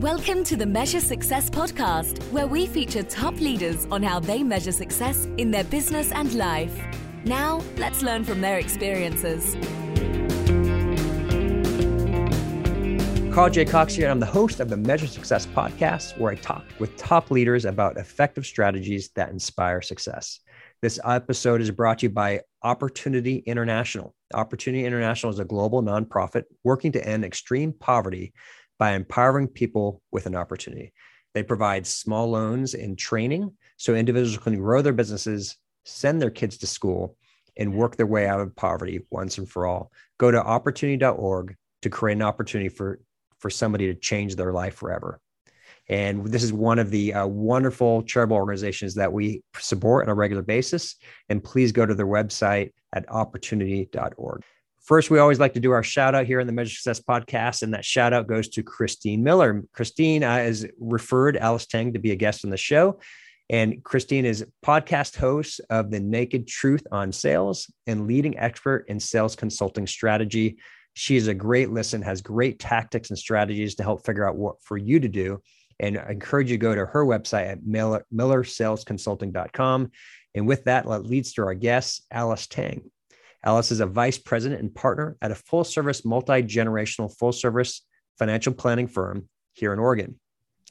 Welcome to the Measure Success podcast, where we feature top leaders on how they measure success in their business and life. Now, let's learn from their experiences. Carl J. Cox here. And I'm the host of the Measure Success podcast, where I talk with top leaders about effective strategies that inspire success. This episode is brought to you by Opportunity International. Opportunity International is a global nonprofit working to end extreme poverty by empowering people with an opportunity. They provide small loans and training so individuals can grow their businesses, send their kids to school, and work their way out of poverty once and for all. Go to opportunity.org to create an opportunity for, for somebody to change their life forever. And this is one of the uh, wonderful charitable organizations that we support on a regular basis. And please go to their website at opportunity.org. First, we always like to do our shout out here in the Measure Success podcast, and that shout out goes to Christine Miller. Christine uh, has referred Alice Tang to be a guest on the show. And Christine is podcast host of The Naked Truth on Sales and leading expert in sales consulting strategy. She is a great listen, has great tactics and strategies to help figure out what for you to do. And I encourage you to go to her website at Miller, millersalesconsulting.com. And with that, that leads to our guest, Alice Tang. Alice is a vice president and partner at a full service, multi generational, full service financial planning firm here in Oregon.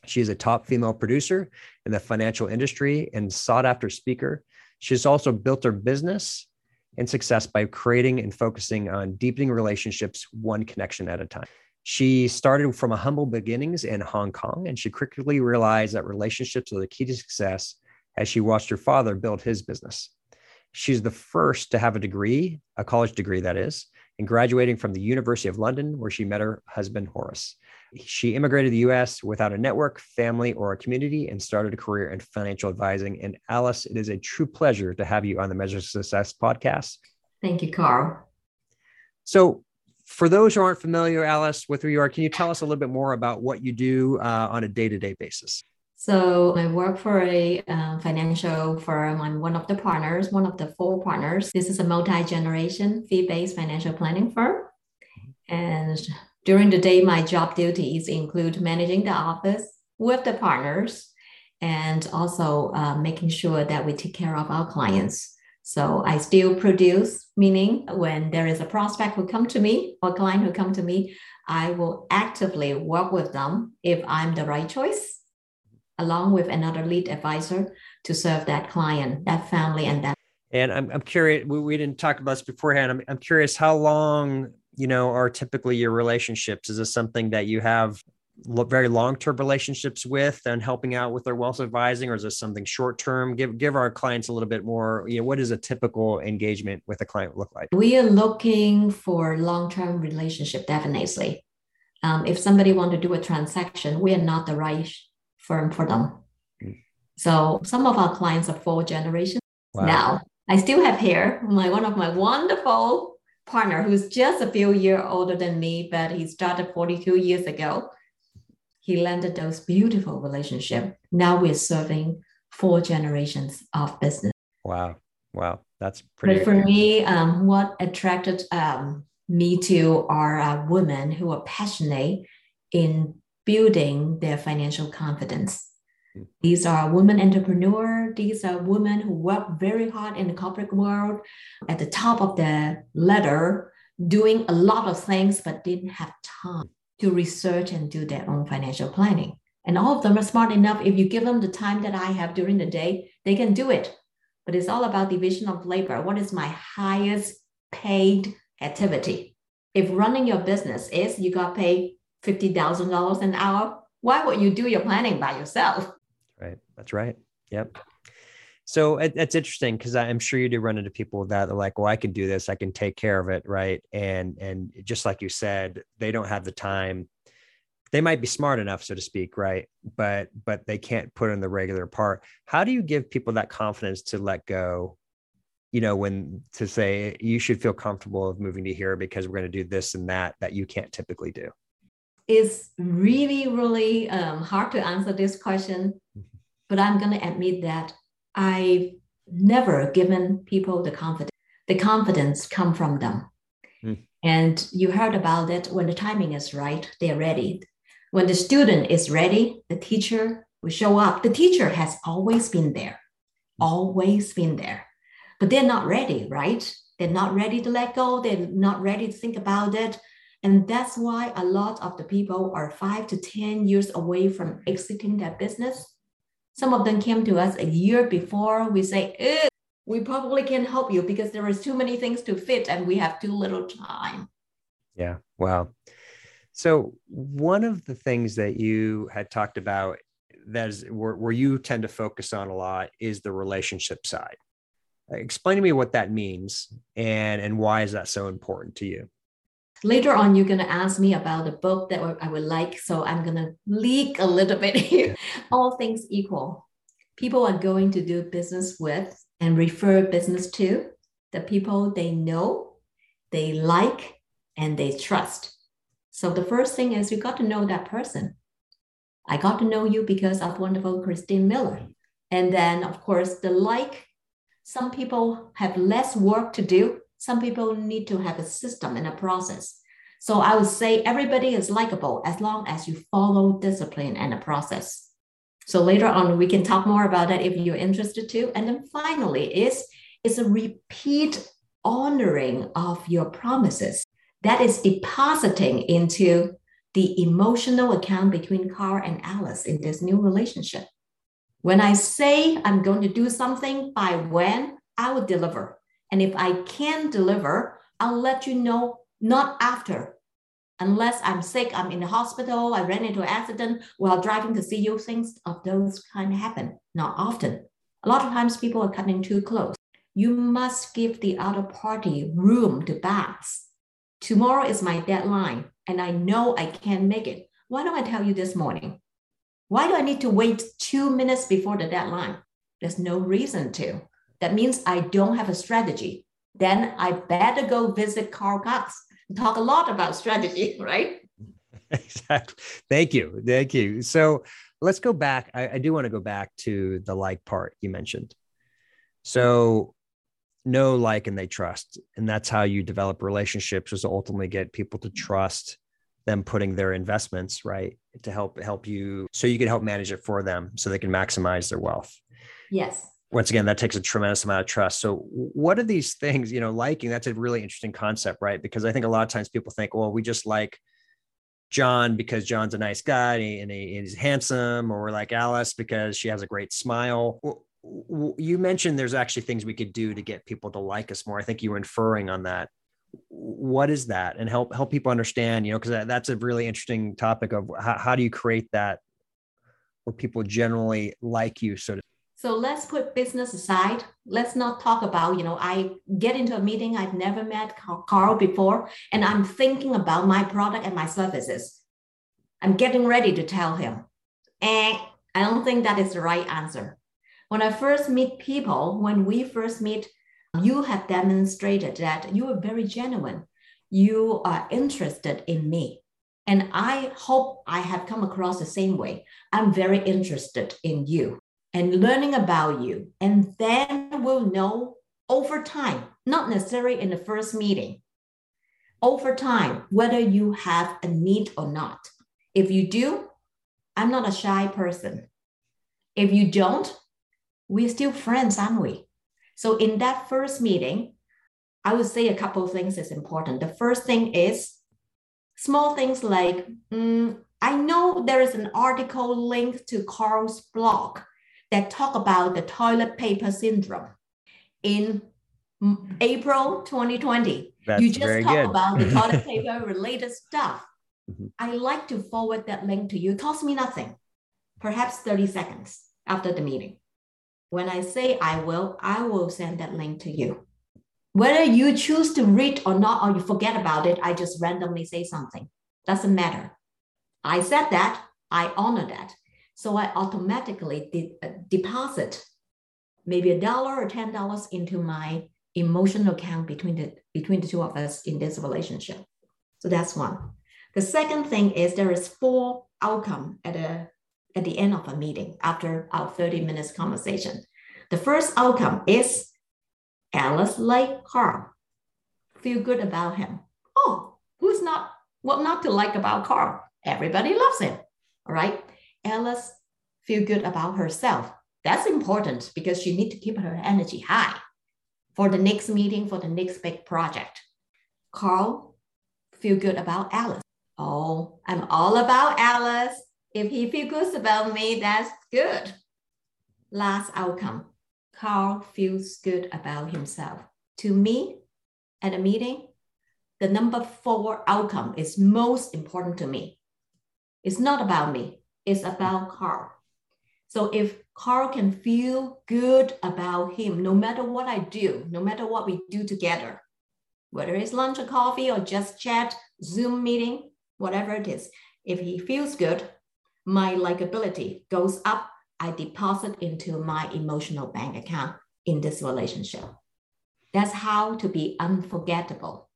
She is a top female producer in the financial industry and sought after speaker. She has also built her business and success by creating and focusing on deepening relationships one connection at a time. She started from a humble beginnings in Hong Kong, and she quickly realized that relationships are the key to success as she watched her father build his business. She's the first to have a degree, a college degree, that is, and graduating from the University of London, where she met her husband, Horace. She immigrated to the US without a network, family, or a community and started a career in financial advising. And Alice, it is a true pleasure to have you on the Measure Success podcast. Thank you, Carl. So, for those who aren't familiar, Alice, with who you are, can you tell us a little bit more about what you do uh, on a day to day basis? So I work for a uh, financial firm. I'm one of the partners, one of the four partners. This is a multi-generation fee-based financial planning firm. And during the day, my job duties include managing the office with the partners and also uh, making sure that we take care of our clients. So I still produce, meaning when there is a prospect who come to me or client who come to me, I will actively work with them if I'm the right choice along with another lead advisor to serve that client, that family, and that. And I'm, I'm curious, we, we didn't talk about this beforehand. I'm, I'm curious how long, you know, are typically your relationships? Is this something that you have very long-term relationships with and helping out with their wealth advising, or is this something short-term? Give give our clients a little bit more. You know, what does a typical engagement with a client look like? We are looking for long-term relationship, definitely. Um, if somebody want to do a transaction, we are not the right firm for them. Mm. So some of our clients are four generations wow. now. I still have here my one of my wonderful partner who's just a few years older than me, but he started 42 years ago. He landed those beautiful relationships. Now we're serving four generations of business. Wow. Wow. That's pretty. But for me, um, what attracted um, me to are uh, women who are passionate in building their financial confidence. Hmm. These are women entrepreneurs. These are women who work very hard in the corporate world at the top of the ladder, doing a lot of things, but didn't have time to research and do their own financial planning. And all of them are smart enough. If you give them the time that I have during the day, they can do it. But it's all about division of labor. What is my highest paid activity? If running your business is you got paid $50,000 an hour, why would you do your planning by yourself? Right. That's right. Yep. So it, it's interesting because I'm sure you do run into people that are like, well, I can do this, I can take care of it, right? And and just like you said, they don't have the time. They might be smart enough, so to speak, right? But but they can't put in the regular part. How do you give people that confidence to let go? You know, when to say you should feel comfortable of moving to here because we're going to do this and that that you can't typically do. It's really, really um, hard to answer this question, but I'm going to admit that I've never given people the confidence. The confidence come from them. Mm. And you heard about it when the timing is right, they're ready. When the student is ready, the teacher will show up. The teacher has always been there, always been there. But they're not ready, right? They're not ready to let go. They're not ready to think about it. And that's why a lot of the people are five to 10 years away from exiting their business some of them came to us a year before. We say, we probably can't help you because there is too many things to fit and we have too little time. Yeah. Wow. So one of the things that you had talked about that is where, where you tend to focus on a lot is the relationship side. Explain to me what that means and and why is that so important to you? Later on you're going to ask me about a book that i would like so i'm going to leak a little bit here. All things equal people are going to do business with and refer business to the people they know they like and they trust. So the first thing is you got to know that person. I got to know you because of wonderful christine miller. And then of course the like some people have less work to do some people need to have a system and a process. So I would say everybody is likable as long as you follow discipline and a process. So later on, we can talk more about that if you're interested to. And then finally is, is a repeat honoring of your promises. That is depositing into the emotional account between Carl and Alice in this new relationship. When I say I'm going to do something by when, I will deliver. And if I can deliver, I'll let you know not after. Unless I'm sick, I'm in the hospital, I ran into an accident while driving to see you, things of those kind happen. Not often. A lot of times people are cutting too close. You must give the other party room to bounce. Tomorrow is my deadline, and I know I can't make it. Why don't I tell you this morning? Why do I need to wait two minutes before the deadline? There's no reason to. That means I don't have a strategy. Then I better go visit Carl Cox. And talk a lot about strategy, right? Exactly. Thank you. Thank you. So let's go back. I, I do want to go back to the like part you mentioned. So know, like, and they trust. And that's how you develop relationships is to ultimately get people to trust them putting their investments right to help help you so you can help manage it for them so they can maximize their wealth. Yes once again that takes a tremendous amount of trust. So what are these things you know liking? That's a really interesting concept right? Because i think a lot of times people think well we just like john because john's a nice guy and, he, and he's handsome or we're like alice because she has a great smile. You mentioned there's actually things we could do to get people to like us more. I think you were inferring on that. What is that? And help help people understand you know because that's a really interesting topic of how, how do you create that where people generally like you so to so let's put business aside. Let's not talk about, you know, I get into a meeting, I've never met Carl before, and I'm thinking about my product and my services. I'm getting ready to tell him. And I don't think that is the right answer. When I first meet people, when we first meet, you have demonstrated that you are very genuine. You are interested in me. And I hope I have come across the same way. I'm very interested in you and learning about you. And then we'll know over time, not necessarily in the first meeting, over time, whether you have a need or not. If you do, I'm not a shy person. If you don't, we're still friends, aren't we? So in that first meeting, I would say a couple of things is important. The first thing is small things like mm, I know there is an article linked to Carl's blog that talk about the toilet paper syndrome in April 2020. That's you just talk good. about the toilet paper related stuff. Mm-hmm. I like to forward that link to you. It costs me nothing, perhaps 30 seconds after the meeting. When I say I will, I will send that link to you. Whether you choose to read or not, or you forget about it, I just randomly say something. Doesn't matter. I said that, I honor that. So I automatically uh, deposit maybe a dollar or ten dollars into my emotional account between the between the two of us in this relationship. So that's one. The second thing is there is four outcome at a at the end of a meeting after our 30 minutes conversation. The first outcome is Alice like Carl. Feel good about him. Oh, who's not what not to like about Carl? Everybody loves him. All right. Alice feel good about herself. That's important because she need to keep her energy high for the next meeting, for the next big project. Carl feel good about Alice. Oh, I'm all about Alice. If he feels good about me, that's good. Last outcome. Carl feels good about himself. To me, at a meeting, the number four outcome is most important to me. It's not about me, it's about Carl. So if Carl can feel good about him, no matter what I do, no matter what we do together, whether it's lunch or coffee or just chat, Zoom meeting, whatever it is, if he feels good, my likability goes up. I deposit into my emotional bank account in this relationship. That's how to be unforgettable.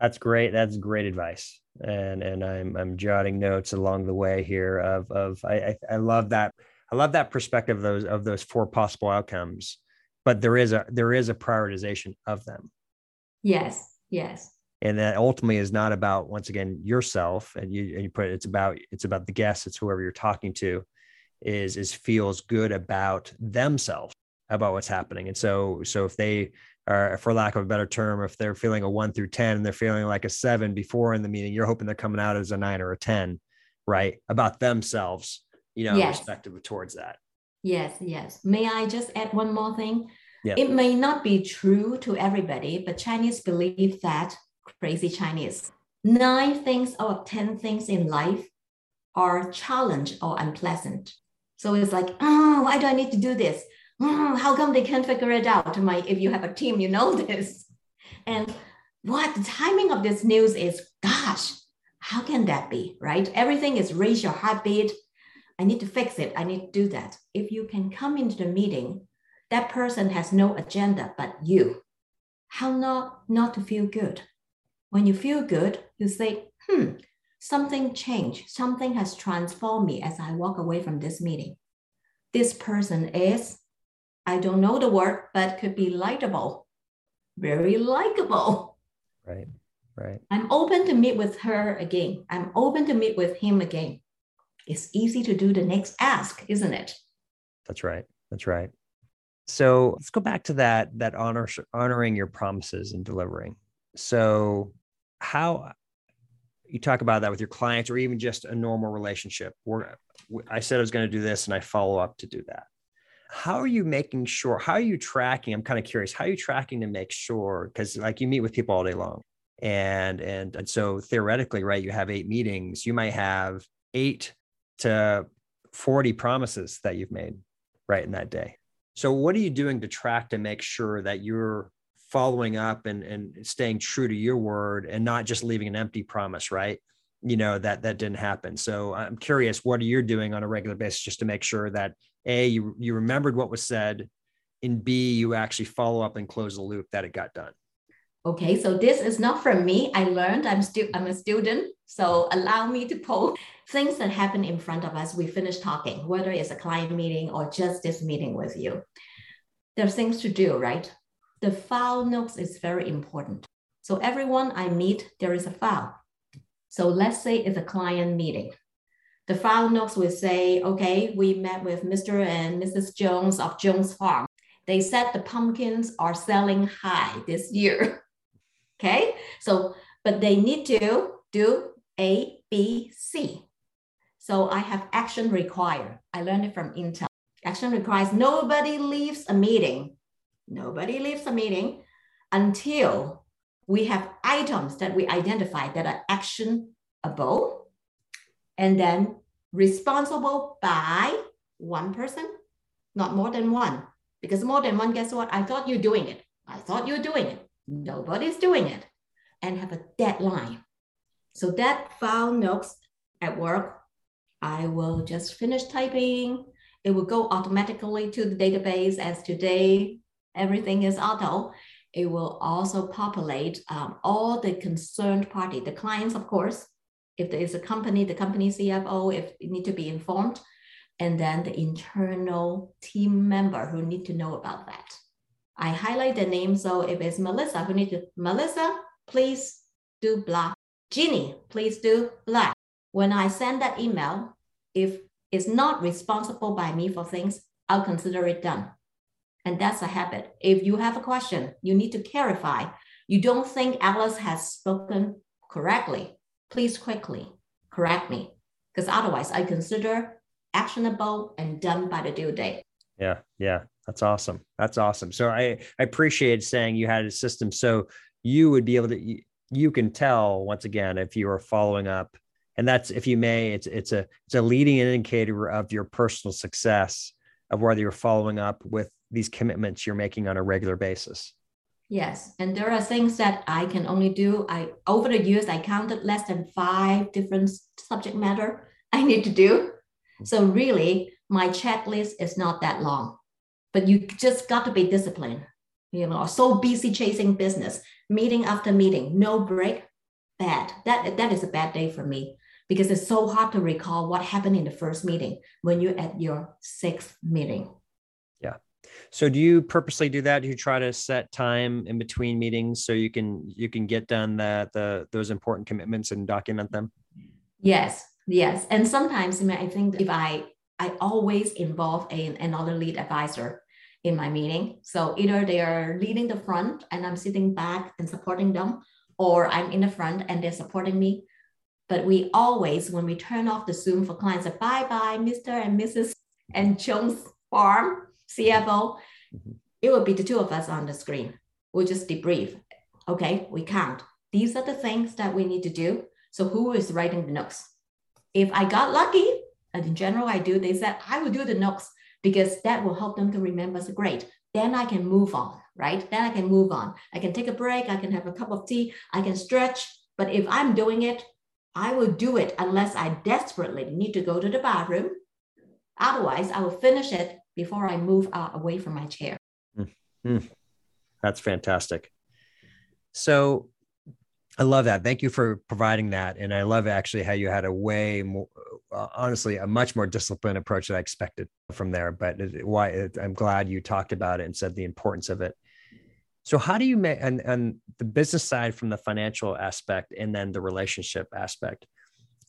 That's great. That's great advice. And and I'm I'm jotting notes along the way here of of I I, I love that I love that perspective of those of those four possible outcomes, but there is a there is a prioritization of them. Yes. Yes. And that ultimately is not about once again yourself, and you and you put it, it's about it's about the guests, it's whoever you're talking to, is is feels good about themselves about what's happening. And so so if they are, for lack of a better term, if they're feeling a one through ten and they're feeling like a seven before in the meeting, you're hoping they're coming out as a nine or a ten, right? About themselves you know, yes. respective towards that. Yes, yes. May I just add one more thing? Yeah. It may not be true to everybody, but Chinese believe that crazy Chinese. Nine things out of 10 things in life are challenge or unpleasant. So it's like, oh, why do I need to do this? Oh, how come they can't figure it out? My, if you have a team, you know this. And what the timing of this news is, gosh, how can that be, right? Everything is raise your heartbeat, I need to fix it. I need to do that. If you can come into the meeting, that person has no agenda but you. How not, not to feel good? When you feel good, you say, hmm, something changed. Something has transformed me as I walk away from this meeting. This person is, I don't know the word, but could be likable, very likable. Right, right. I'm open to meet with her again. I'm open to meet with him again it's easy to do the next ask, isn't it? That's right. That's right. So let's go back to that that honor honoring your promises and delivering. So how you talk about that with your clients or even just a normal relationship where I said I was going to do this and I follow up to do that. How are you making sure? How are you tracking? I'm kind of curious. How are you tracking to make sure? Because like you meet with people all day long, and and and so theoretically, right? You have eight meetings. You might have eight to 40 promises that you've made right in that day. So what are you doing to track to make sure that you're following up and, and staying true to your word and not just leaving an empty promise, right? You know, that that didn't happen. So I'm curious, what are you doing on a regular basis just to make sure that A, you, you remembered what was said, and B, you actually follow up and close the loop that it got done? Okay, so this is not from me. I learned I'm still I'm a student. So allow me to post things that happen in front of us. We finish talking, whether it's a client meeting or just this meeting with you. There's things to do, right? The file notes is very important. So everyone I meet, there is a file. So let's say it's a client meeting. The file notes will say, okay, we met with Mr. and Mrs. Jones of Jones Farm. They said the pumpkins are selling high this year. Okay, so, but they need to do A, B, C. So I have action required. I learned it from Intel. Action requires nobody leaves a meeting. Nobody leaves a meeting until we have items that we identify that are actionable and then responsible by one person, not more than one. Because more than one, guess what? I thought you're doing it. I thought you're doing it. Nobody's doing it. And have a deadline. So that file notes at work, I will just finish typing. It will go automatically to the database as today everything is auto. It will also populate um, all the concerned party, the clients, of course, if there is a company, the company CFO, if you need to be informed, and then the internal team member who need to know about that. I highlight the name. So if it's Melissa who need to, Melissa, please do blah. Jeannie, please do blah. When I send that email, if it's not responsible by me for things, I'll consider it done. And that's a habit. If you have a question, you need to clarify. You don't think Alice has spoken correctly, please quickly correct me. Because otherwise, I consider actionable and done by the due date. Yeah, yeah, that's awesome. That's awesome. So I, I appreciate saying you had a system so you would be able to you, you can tell once again if you are following up and that's if you may it's it's a it's a leading indicator of your personal success of whether you're following up with these commitments you're making on a regular basis yes and there are things that i can only do. I over the years i counted less than five different subject matter i need to do. So really my checklist is not that long. But you just got to be disciplined you know so busy chasing business meeting after meeting no break bad. That that is a bad day for me because it's so hard to recall what happened in the first meeting when you're at your sixth meeting. So do you purposely do that? Do you try to set time in between meetings so you can you can get done that the those important commitments and document them? Yes, yes. And sometimes I think if I I always involve a, another lead advisor in my meeting. So either they are leading the front and I'm sitting back and supporting them, or I'm in the front and they're supporting me. But we always, when we turn off the Zoom for clients, say, bye bye, Mr. and Mrs. and Jones Farm, CFO. Mm-hmm. It will be the two of us on the screen. We'll just debrief. Okay, we count. These are the things that we need to do. So who is writing the notes? If I got lucky, and in general I do, they said I will do the notes because that will help them to remember. So great. Then I can move on, right? Then I can move on. I can take a break. I can have a cup of tea. I can stretch. But if I'm doing it, I will do it unless I desperately need to go to the bathroom. Otherwise, I will finish it before I move out away from my chair. Mm-hmm. That's fantastic. So I love that. Thank you for providing that. And I love actually how you had a way more, uh, honestly, a much more disciplined approach that I expected from there. But it, why it, I'm glad you talked about it and said the importance of it. So how do you make and, and the business side from the financial aspect and then the relationship aspect?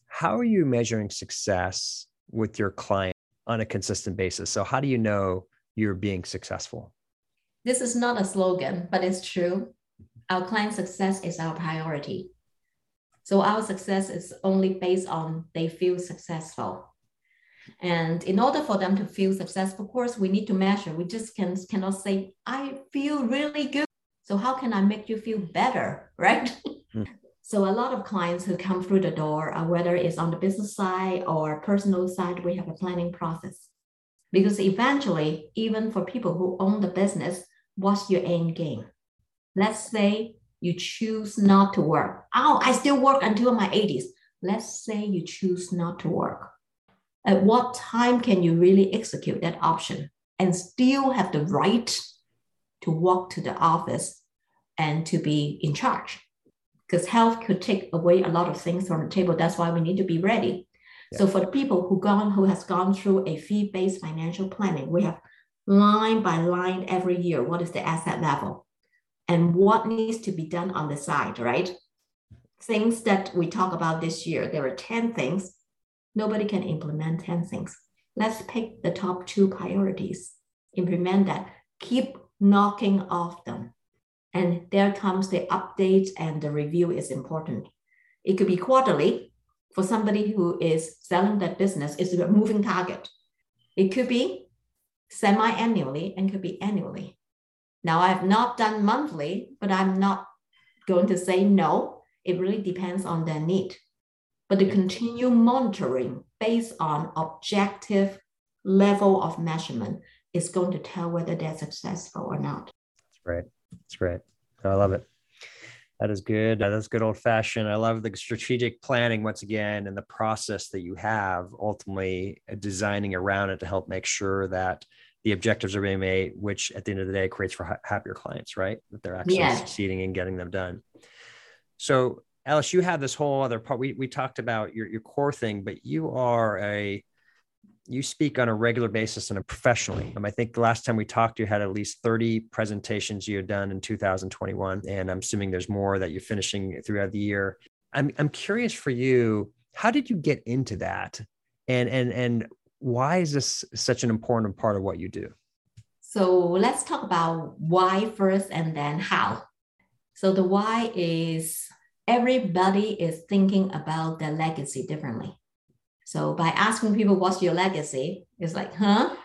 How are you measuring success with your client on a consistent basis? So how do you know you're being successful? This is not a slogan, but it's true. Our client success is our priority. So our success is only based on they feel successful. And in order for them to feel successful, of course, we need to measure. We just can, cannot say, I feel really good. So how can I make you feel better, right? Mm. So a lot of clients who come through the door, uh, whether it's on the business side or personal side, we have a planning process. Because eventually, even for people who own the business, what's your end game? Let's say you choose not to work. Oh, I still work until my 80s. Let's say you choose not to work at what time can you really execute that option and still have the right to walk to the office and to be in charge? Because health could take away a lot of things from the table. That's why we need to be ready. Yeah. So for the people who gone who has gone through a fee-based financial planning, we have line by line every year. What is the asset level? And what needs to be done on the side, right? Things that we talk about this year. There are 10 things Nobody can implement 10 things. Let's pick the top two priorities, implement that, keep knocking off them. And there comes the update and the review is important. It could be quarterly for somebody who is selling that business, it's a moving target. It could be semi-annually and could be annually. Now I have not done monthly, but I'm not going to say no. It really depends on their need but to continue monitoring based on objective level of measurement is going to tell whether they're successful or not. That's great. That's great. I love it. That is good. That's good old fashioned. I love the strategic planning once again and the process that you have ultimately uh, designing around it to help make sure that the objectives are being made, which at the end of the day creates for happier clients, right? That they're actually yeah. succeeding and getting them done. So, Alice, you have this whole other part. We, we talked about your, your core thing, but you are a you speak on a regular basis and professionally. Um, I think the last time we talked, you had at least 30 presentations you had done in 2021. And I'm assuming there's more that you're finishing throughout the year. I'm, I'm curious for you, how did you get into that? And, and, and why is this such an important part of what you do? So let's talk about why first and then how. So the why is everybody is thinking about their legacy differently. So by asking people, what's your legacy? It's like, huh?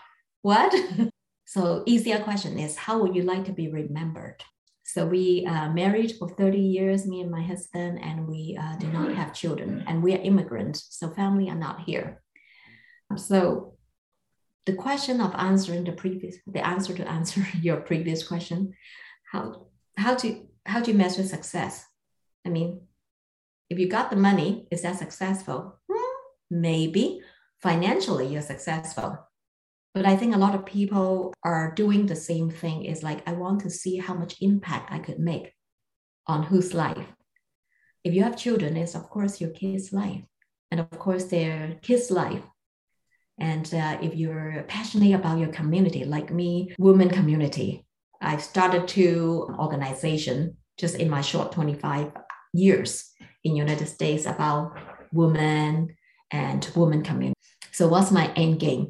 What? so easier question is, how would you like to be remembered? So we uh, married for 30 years, me and my husband, and we uh, do not have children, and we are immigrants, so family are not here. So the question of answering the previous, the answer to answer your previous question, how how to how do you measure success? I mean, if you got the money, is that successful? Maybe financially you're successful. But I think a lot of people are doing the same thing is like, I want to see how much impact I could make on whose life. If you have children, it's of course your kids' life. And of course, their kids' life. And uh, if you're passionate about your community, like me, women community, I started two organization just in my short 25 years in United States about women and women community. So what's my end game?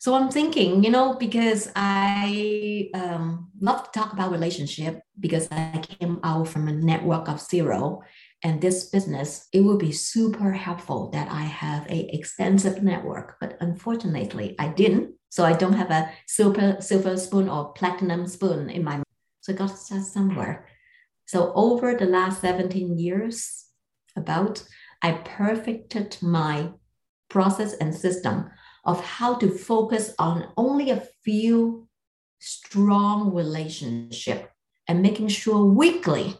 So I'm thinking, you know, because I um, love to talk about relationship because I came out from a network of zero, and this business it would be super helpful that I have a extensive network. But unfortunately, I didn't. So I don't have a silver silver spoon or platinum spoon in my. So I got to start somewhere. So over the last 17 years, about I perfected my process and system of how to focus on only a few strong relationship and making sure weekly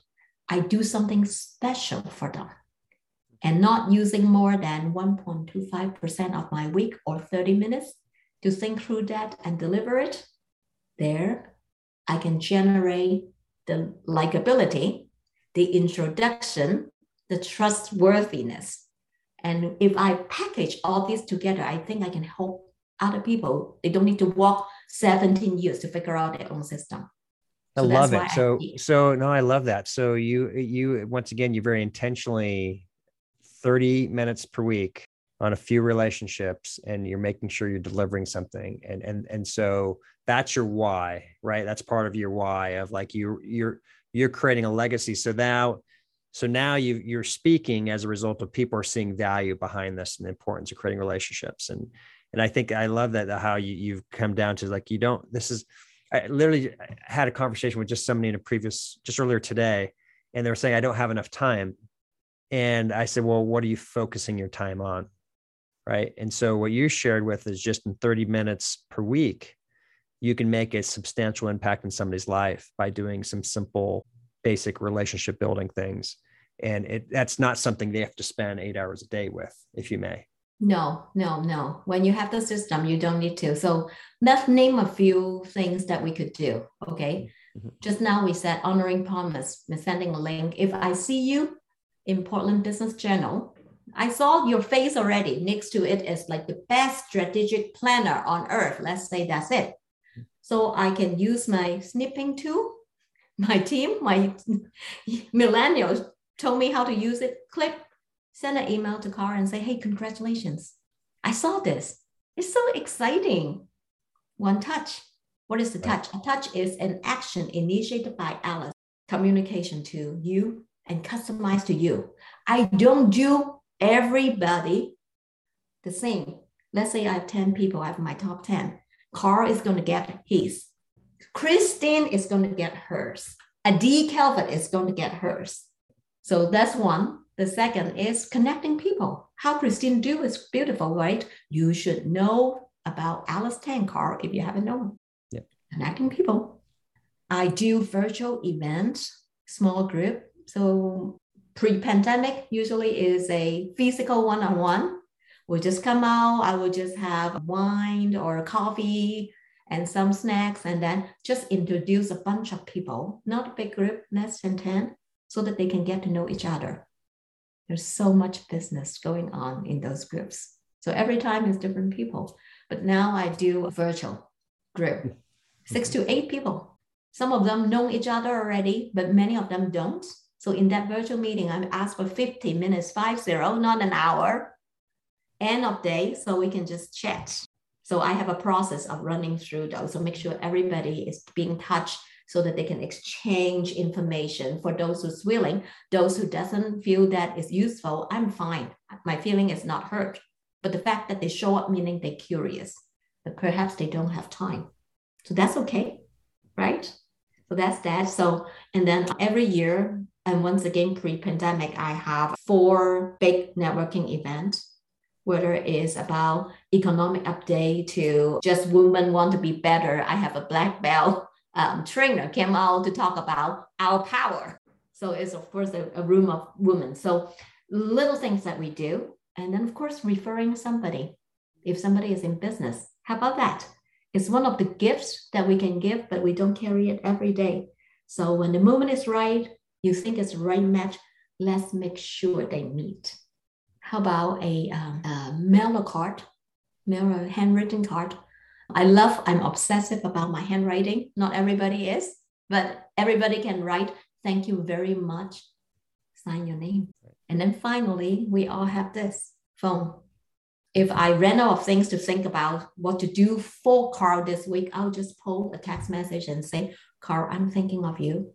I do something special for them and not using more than 1.25% of my week or 30 minutes to think through that and deliver it. There, I can generate the likability, the introduction, the trustworthiness. And if I package all this together, I think I can help other people. They don't need to walk 17 years to figure out their own system. I love it. So, so no, I love that. So you, you, once again, you very intentionally 30 minutes per week on a few relationships and you're making sure you're delivering something. And, and, and so that's your why, right? That's part of your why of like you, you're, you're creating a legacy. So now so now you you're speaking as a result of people are seeing value behind this and the importance of creating relationships. And and I think I love that how you you've come down to like you don't this is I literally had a conversation with just somebody in a previous just earlier today, and they were saying I don't have enough time. And I said, Well, what are you focusing your time on? Right. And so what you shared with is just in 30 minutes per week, you can make a substantial impact in somebody's life by doing some simple basic relationship building things. And it that's not something they have to spend eight hours a day with if you may. No no no. When you have the system you don't need to. So let's name a few things that we could do okay? Mm-hmm. just now we said honoring promise sending a link. If i see you in portland business journal i saw your face already next to it is like the best strategic planner on earth. Let's say that's it. So i can use my snipping tool my team, my millennials told me how to use it. Click, send an email to Carl and say, hey, congratulations. I saw this. It's so exciting. One touch. What is the touch? A touch is an action initiated by Alice, communication to you and customized to you. I don't do everybody the same. Let's say I have 10 people, I have my top 10. Carl is going to get his. Christine is going to get hers. Adi Calvert is going to get hers. So that's one. The second is connecting people. How Christine do is beautiful, right? You should know about Alice Tang Carl if you haven't known. Yeah. connecting people. I do virtual events, small group. So pre-pandemic usually is a physical one-on-one. We'll just come out, I will just have wine or coffee and some snacks, and then just introduce a bunch of people, not a big group, less than 10, so that they can get to know each other. There's so much business going on in those groups. So every time is different people. But now I do a virtual group, six to eight people. Some of them know each other already, but many of them don't. So in that virtual meeting, I'm asked for 15 minutes, five zero, not an hour, end of day, so we can just chat. So I have a process of running through those. So make sure everybody is being touched so that they can exchange information for those who's willing. Those who doesn't feel that is useful, I'm fine. My feeling is not hurt. But the fact that they show up meaning they're curious, but perhaps they don't have time. So that's okay, right? So that's that. So, and then every year, and once again, pre-pandemic, I have four big networking events, whether it is about economic update to just women want to be better. I have a black belt um, trainer came out to talk about our power. So it's of course a, a room of women. So little things that we do. And then of course referring somebody. If somebody is in business, how about that? It's one of the gifts that we can give, but we don't carry it every day. So when the moment is right, you think it's the right match, let's make sure they meet. How about a, um, a mail card, mail a handwritten card I love, I'm obsessive about my handwriting. Not everybody is, but everybody can write, thank you very much, sign your name. And then finally, we all have this phone. If I ran out of things to think about what to do for Carl this week, I'll just post a text message and say, Carl, I'm thinking of you.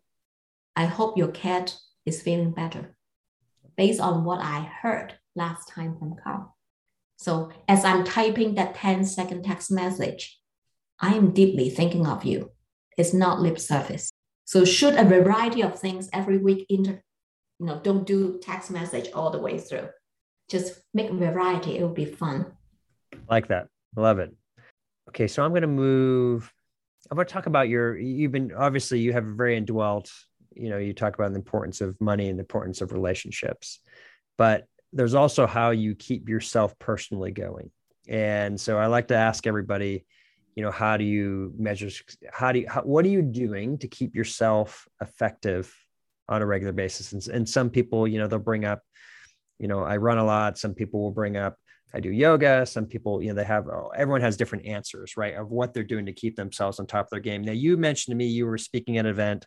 I hope your cat is feeling better based on what I heard last time from Carl. So as I'm typing that 10 second text message, I am deeply thinking of you. It's not lip service. So shoot a variety of things every week. Inter, you know, don't do text message all the way through. Just make variety. It will be fun. Like that. Love it. Okay, so I'm going to move. I'm to talk about your. You've been obviously you have a very indwelt. You know, you talk about the importance of money and the importance of relationships, but there's also how you keep yourself personally going. And so I like to ask everybody, you know, how do you measure, how do you, how, what are you doing to keep yourself effective on a regular basis? And, and some people, you know, they'll bring up, you know, I run a lot. Some people will bring up, I do yoga. Some people, you know, they have, oh, everyone has different answers, right? Of what they're doing to keep themselves on top of their game. Now, you mentioned to me you were speaking at an event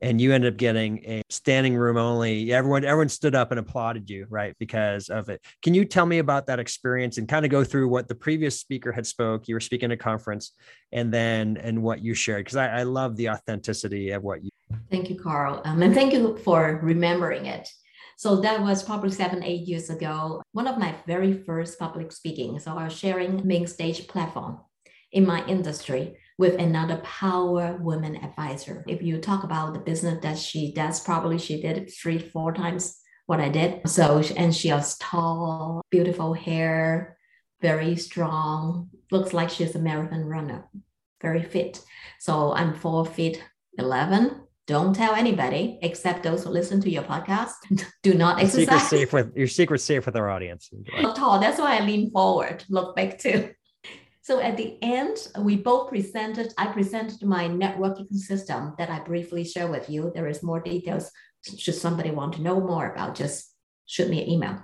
and you ended up getting a standing room only. Everyone everyone stood up and applauded you right because of it. Can you tell me about that experience and kind of go through what the previous speaker had spoke? You were speaking at a conference and then and what you shared because I, I, love the authenticity of what you thank you carl um, and thank you for remembering it. So that was probably seven eight years ago one of my very first public speaking. So i was sharing main stage platform in my industry with another power woman advisor. If you talk about the business that she does, probably she did three, four times what I did. So, and she has tall, beautiful hair, very strong, looks like she's a marathon runner, very fit. So I'm four feet 11. Don't tell anybody except those who listen to your podcast. Do not exercise. Secret safe with your secret safe with our audience. Tall. That's why I lean forward, look back too. So at the end, we both presented, I presented my networking system that I briefly share with you. There is more details. Should somebody want to know more about, just shoot me an email.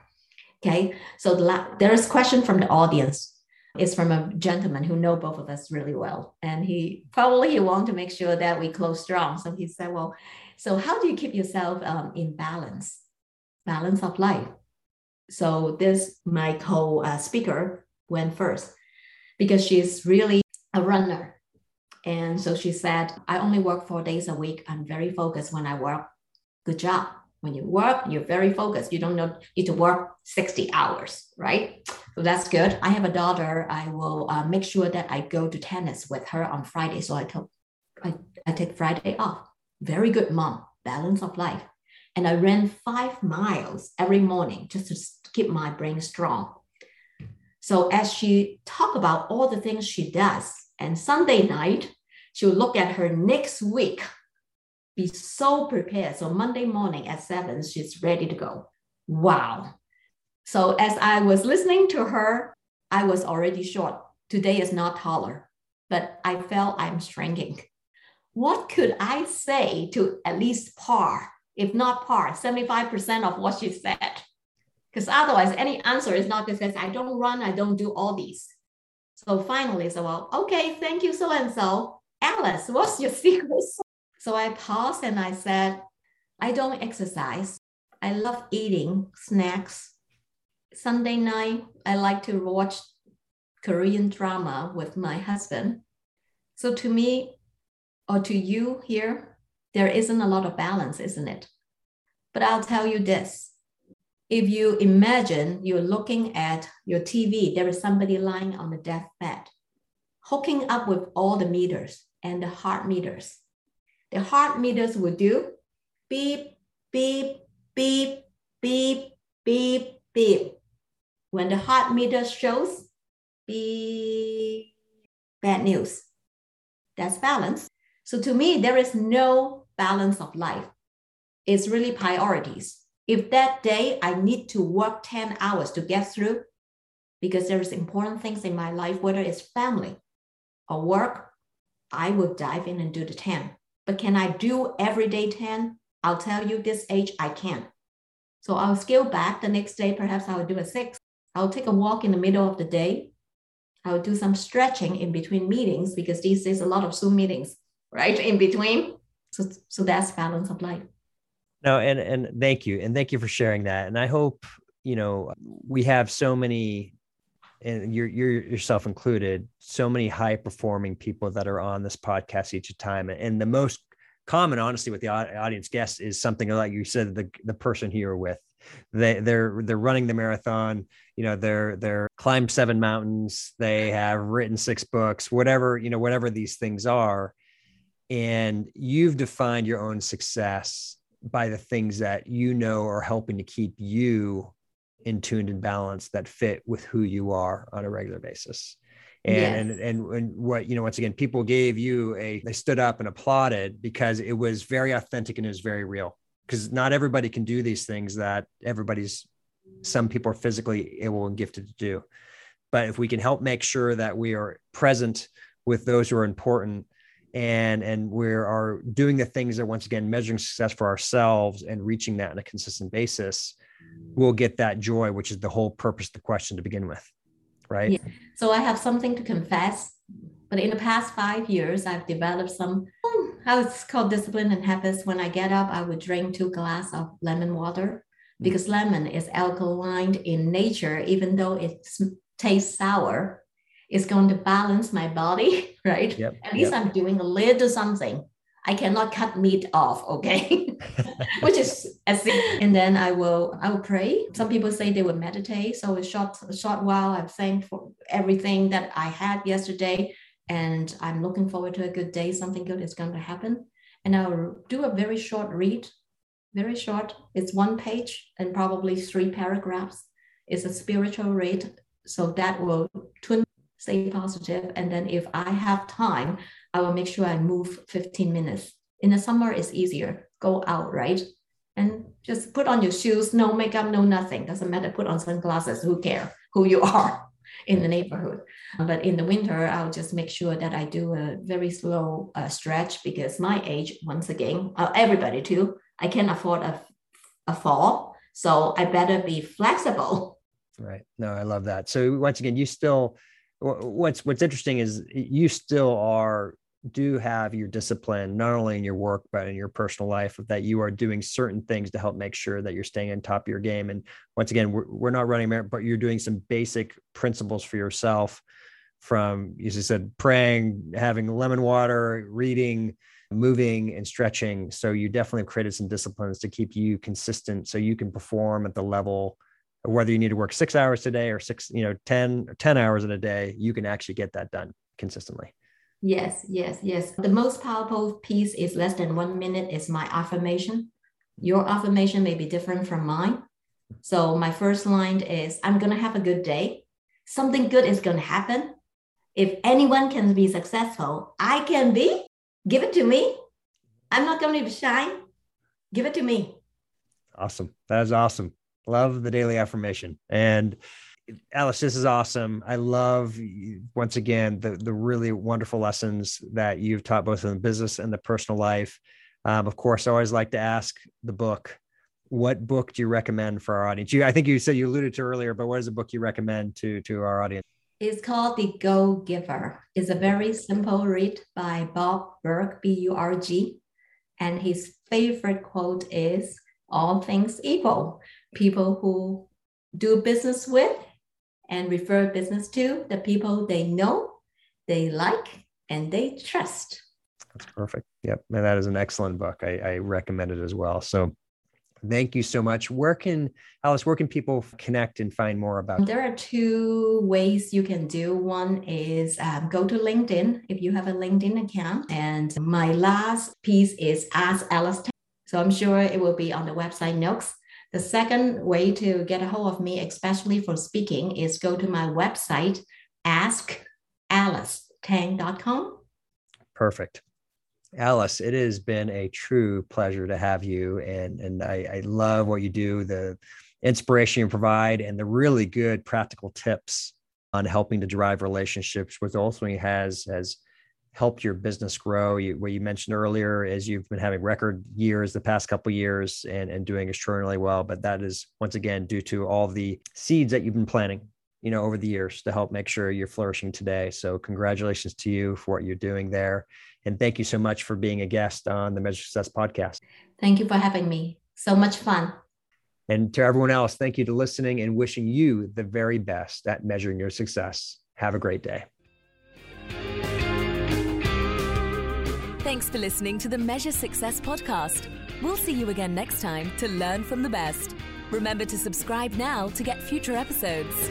Okay. So the la- there is question from the audience. It's from a gentleman who know both of us really well. And he probably he want to make sure that we close strong. So he said, well, so how do you keep yourself um, in balance, balance of life? So this, my co-speaker went first because she's really a runner. And so she said, I only work four days a week. I'm very focused when I work. Good job. When you work, you're very focused. You don't need to work 60 hours, right? So that's good. I have a daughter. I will uh, make sure that I go to tennis with her on Friday. So I, took, I, I take Friday off. Very good mom, balance of life. And I ran five miles every morning just to keep my brain strong. So as she talk about all the things she does, and Sunday night, she'll look at her next week, be so prepared. So Monday morning at seven, she's ready to go. Wow. So as I was listening to her, I was already short. Today is not taller, but I felt I'm shrinking. What could I say to at least par, if not par, 75% of what she said? Because otherwise, any answer is not because I don't run, I don't do all these. So finally, so well, okay, thank you, so and so. Alice, what's your secret? So I paused and I said, I don't exercise. I love eating snacks. Sunday night, I like to watch Korean drama with my husband. So to me, or to you here, there isn't a lot of balance, isn't it? But I'll tell you this if you imagine you're looking at your TV, there is somebody lying on the deathbed, hooking up with all the meters and the heart meters. The heart meters will do beep, beep, beep, beep, beep, beep. When the heart meter shows beep, bad news. That's balance. So to me, there is no balance of life. It's really priorities. If that day I need to work 10 hours to get through, because there's important things in my life, whether it's family or work, I will dive in and do the 10. But can I do every day 10? I'll tell you this age, I can. So I'll scale back the next day, perhaps I'll do a six. I'll take a walk in the middle of the day. I'll do some stretching in between meetings because these days a lot of Zoom meetings, right? In between. So, so that's balance of life. No, and and thank you, and thank you for sharing that. And I hope you know we have so many, and you're you're yourself included, so many high performing people that are on this podcast each time. And the most common, honestly, with the audience guests is something like you said, the the person who you're with. They they're they're running the marathon. You know, they're they're climbed seven mountains. They have written six books. Whatever you know, whatever these things are, and you've defined your own success by the things that you know are helping to keep you in tuned and balanced that fit with who you are on a regular basis. And, yes. and, and and what you know once again people gave you a they stood up and applauded because it was very authentic and it was very real because not everybody can do these things that everybody's some people are physically able and gifted to do but if we can help make sure that we are present with those who are important and and we are doing the things that once again measuring success for ourselves and reaching that on a consistent basis we'll get that joy which is the whole purpose of the question to begin with right yeah. so i have something to confess but in the past five years i've developed some how it's called discipline and habits when i get up i would drink two glass of lemon water mm. because lemon is alkaline in nature even though it tastes sour is going to balance my body, right? Yep, At least yep. I'm doing a little something. I cannot cut meat off, okay? Which is as and then I will I will pray. Some people say they will meditate. So a short a short while I'm thanked for everything that I had yesterday. And I'm looking forward to a good day. Something good is going to happen. And I'll do a very short read, very short. It's one page and probably three paragraphs. It's a spiritual read. So that will tune stay positive. And then if I have time, I will make sure I move 15 minutes. In the summer, it's easier. Go out, right? And just put on your shoes, no makeup, no nothing. Doesn't matter. Put on sunglasses. Who care who you are in the neighborhood? But in the winter, I'll just make sure that I do a very slow uh, stretch because my age, once again, uh, everybody too, I can't afford a, a fall. So I better be flexible. Right. No, I love that. So once again, you still what's what's interesting is you still are do have your discipline not only in your work but in your personal life that you are doing certain things to help make sure that you're staying on top of your game. And once again we're, we're not running but you're doing some basic principles for yourself from as you said praying having lemon water reading moving and stretching. So you definitely have created some disciplines to keep you consistent so you can perform at the level whether you need to work six hours today or six, you know, 10 or 10 hours in a day, you can actually get that done consistently. Yes, yes, yes. The most powerful piece is less than one minute is my affirmation. Your affirmation may be different from mine. So my first line is I'm going to have a good day. Something good is going to happen. if anyone can be successful, I can be. Give it to me. I'm not going to be shy. Give it to me. Awesome. That is awesome. Love the daily affirmation. And Alice, this is awesome. I love once again the the really wonderful lessons that you've taught both in the business and the personal life. Um, of course, I always like to ask the book, what book do you recommend for our audience? You, I think you said you alluded to earlier, but what is the book you recommend to to our audience? It's called The Go Giver. It's a very simple read by Bob Burg, B U R G, and his favorite quote is "All things equal, people who do business with and refer business to the people they know, they like, and they trust." That's perfect. Yep, and that is an excellent book. I, I recommend it as well. So Thank you so much. Where can Alice? Where can people connect and find more about? There are two ways you can do. One is um, go to LinkedIn if you have a LinkedIn account, and my last piece is Ask Alice. So I'm sure it will be on the website notes. The second way to get a hold of me, especially for speaking, is go to my website, askalicetang.com. Perfect. Alice, it has been a true pleasure to have you, and and I, I love what you do, the inspiration you provide, and the really good practical tips on helping to drive relationships, which ultimately has has helped your business grow. You, what you mentioned earlier is you've been having record years the past couple years and and doing extraordinarily well, but that is once again due to all the seeds that you've been planting you know over the years to help make sure you're flourishing today so congratulations to you for what you're doing there and thank you so much for being a guest on the Measure Success podcast. Thank you for having me. So much fun. And to everyone else, thank you to listening and wishing you the very best at measuring your success. Have a great day. Thanks for listening to the Measure Success podcast. We'll see you again next time to learn from the best. Remember to subscribe now to get future episodes.